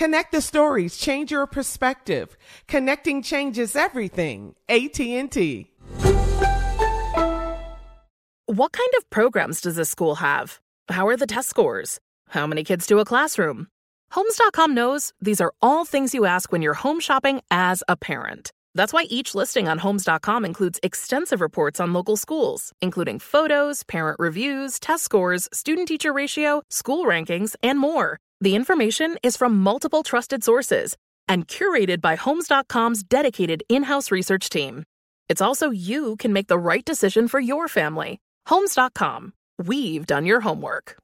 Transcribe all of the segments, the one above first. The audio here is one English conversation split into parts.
Connect the stories, change your perspective. Connecting changes everything. AT&T. What kind of programs does this school have? How are the test scores? How many kids do a classroom? Homes.com knows these are all things you ask when you're home shopping as a parent. That's why each listing on Homes.com includes extensive reports on local schools, including photos, parent reviews, test scores, student teacher ratio, school rankings, and more. The information is from multiple trusted sources and curated by Homes.com's dedicated in house research team. It's also you can make the right decision for your family. Homes.com. We've done your homework.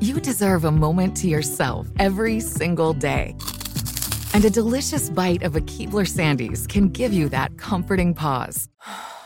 You deserve a moment to yourself every single day. And a delicious bite of a Keebler Sandies can give you that comforting pause.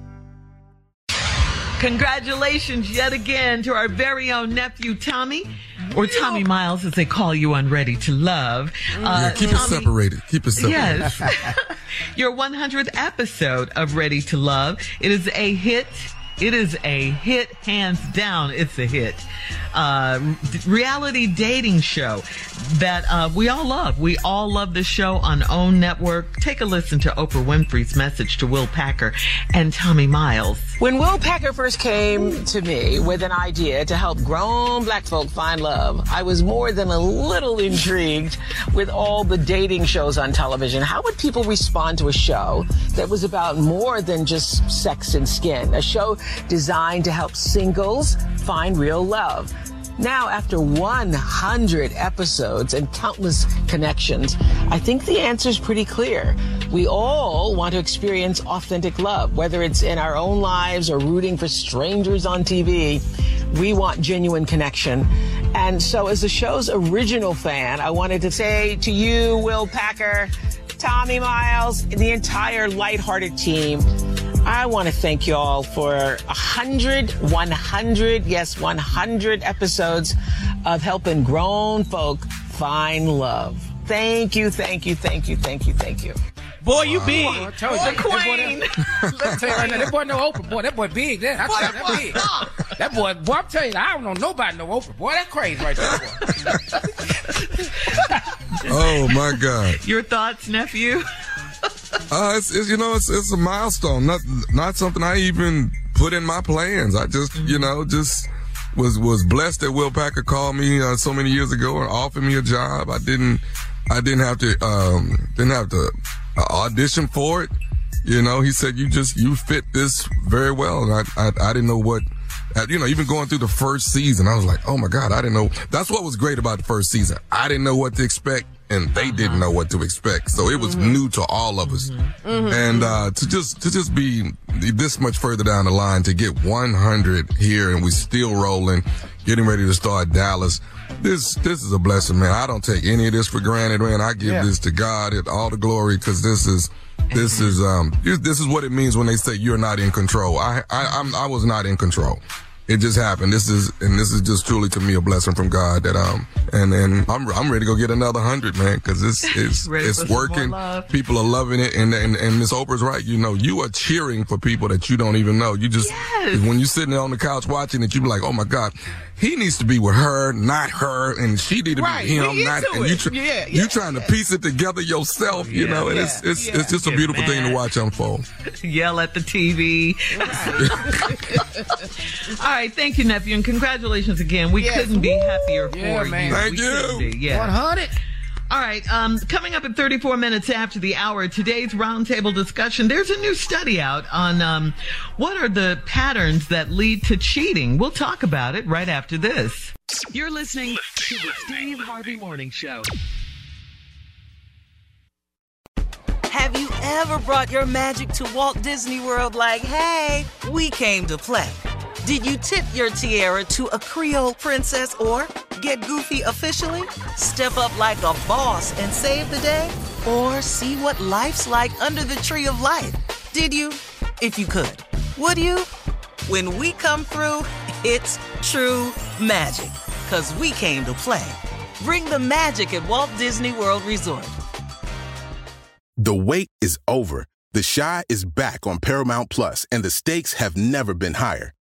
Congratulations yet again to our very own nephew Tommy, or Tommy Miles as they call you on Ready to Love. Uh, yeah, keep Tommy, it separated. Keep it separated. Yes. Your 100th episode of Ready to Love. It is a hit. It is a hit, hands down. It's a hit uh, reality dating show that uh, we all love. We all love the show on OWN Network. Take a listen to Oprah Winfrey's message to Will Packer and Tommy Miles. When Will Packer first came to me with an idea to help grown black folk find love, I was more than a little intrigued with all the dating shows on television. How would people respond to a show that was about more than just sex and skin? A show designed to help singles find real love. Now, after 100 episodes and countless connections, I think the answer is pretty clear. We all want to experience authentic love, whether it's in our own lives or rooting for strangers on TV. We want genuine connection. And so, as the show's original fan, I wanted to say to you, Will Packer, Tommy Miles, the entire lighthearted team, I want to thank you all for 100, 100, yes, 100 episodes of helping grown folk find love. Thank you, thank you, thank you, thank you, thank you. Boy, you big. Boy, the queen. Let me tell you right now, that boy no Oprah. Boy, that boy big. That, I boy, that, big. that boy, boy, I'm telling you, I don't know nobody no Oprah. Boy, that crazy right there, boy. oh, my God. Your thoughts, nephew? Uh, it's, it's, you know, it's, it's a milestone. Not, not something I even put in my plans. I just, you know, just was, was blessed that Will Packer called me, uh, so many years ago and offered me a job. I didn't, I didn't have to, um, didn't have to uh, audition for it. You know, he said, you just, you fit this very well. And I, I, I didn't know what, you know, even going through the first season, I was like, oh my God, I didn't know. That's what was great about the first season. I didn't know what to expect and they uh-huh. didn't know what to expect. So it was mm-hmm. new to all of us. Mm-hmm. mm-hmm. And, uh, to just, to just be this much further down the line to get 100 here and we still rolling, getting ready to start Dallas. This, this is a blessing, man. I don't take any of this for granted, man. I give yeah. this to God and all the glory because this is, this is, um, this is what it means when they say you're not in control. I, I, I'm, I was not in control. it just happened. This is and this is just truly to me a blessing from God that um and and I'm I'm ready to go get another hundred man because it's it's it's working. People are loving it and and and Miss Oprah's right. You know you are cheering for people that you don't even know. You just Yes. when you're sitting there on the couch watching it, you be like, oh my God. He needs to be with her, not her, and she need to Right, be with him, not. into And you, tr- Yeah, you yeah, trying to piece it together yourself, you know. And it's it's yeah. it's just a beautiful thing to watch unfold. Yell at the TV. All right, thank you, nephew, and congratulations again. We Yes. couldn't be happier Yeah, for man. You. Thank We you. couldn't Yeah. 100. All right. Um, coming up at 34 minutes after the hour, today's roundtable discussion. There's a new study out on um, what are the patterns that lead to cheating. We'll talk about it right after this. You're listening to the Steve Harvey Morning Show. Have you ever brought your magic to Walt Disney World like, hey, we came to play? Did you tip your tiara to a Creole princess or get goofy officially? Step up like a boss and save the day? Or see what life's like under the tree of life? Did you? If you could. Would you? When we come through, it's true magic. Cause we came to play. Bring the magic at Walt Disney World Resort. The wait is over. The Chi is back on Paramount Plus, and the stakes have never been higher.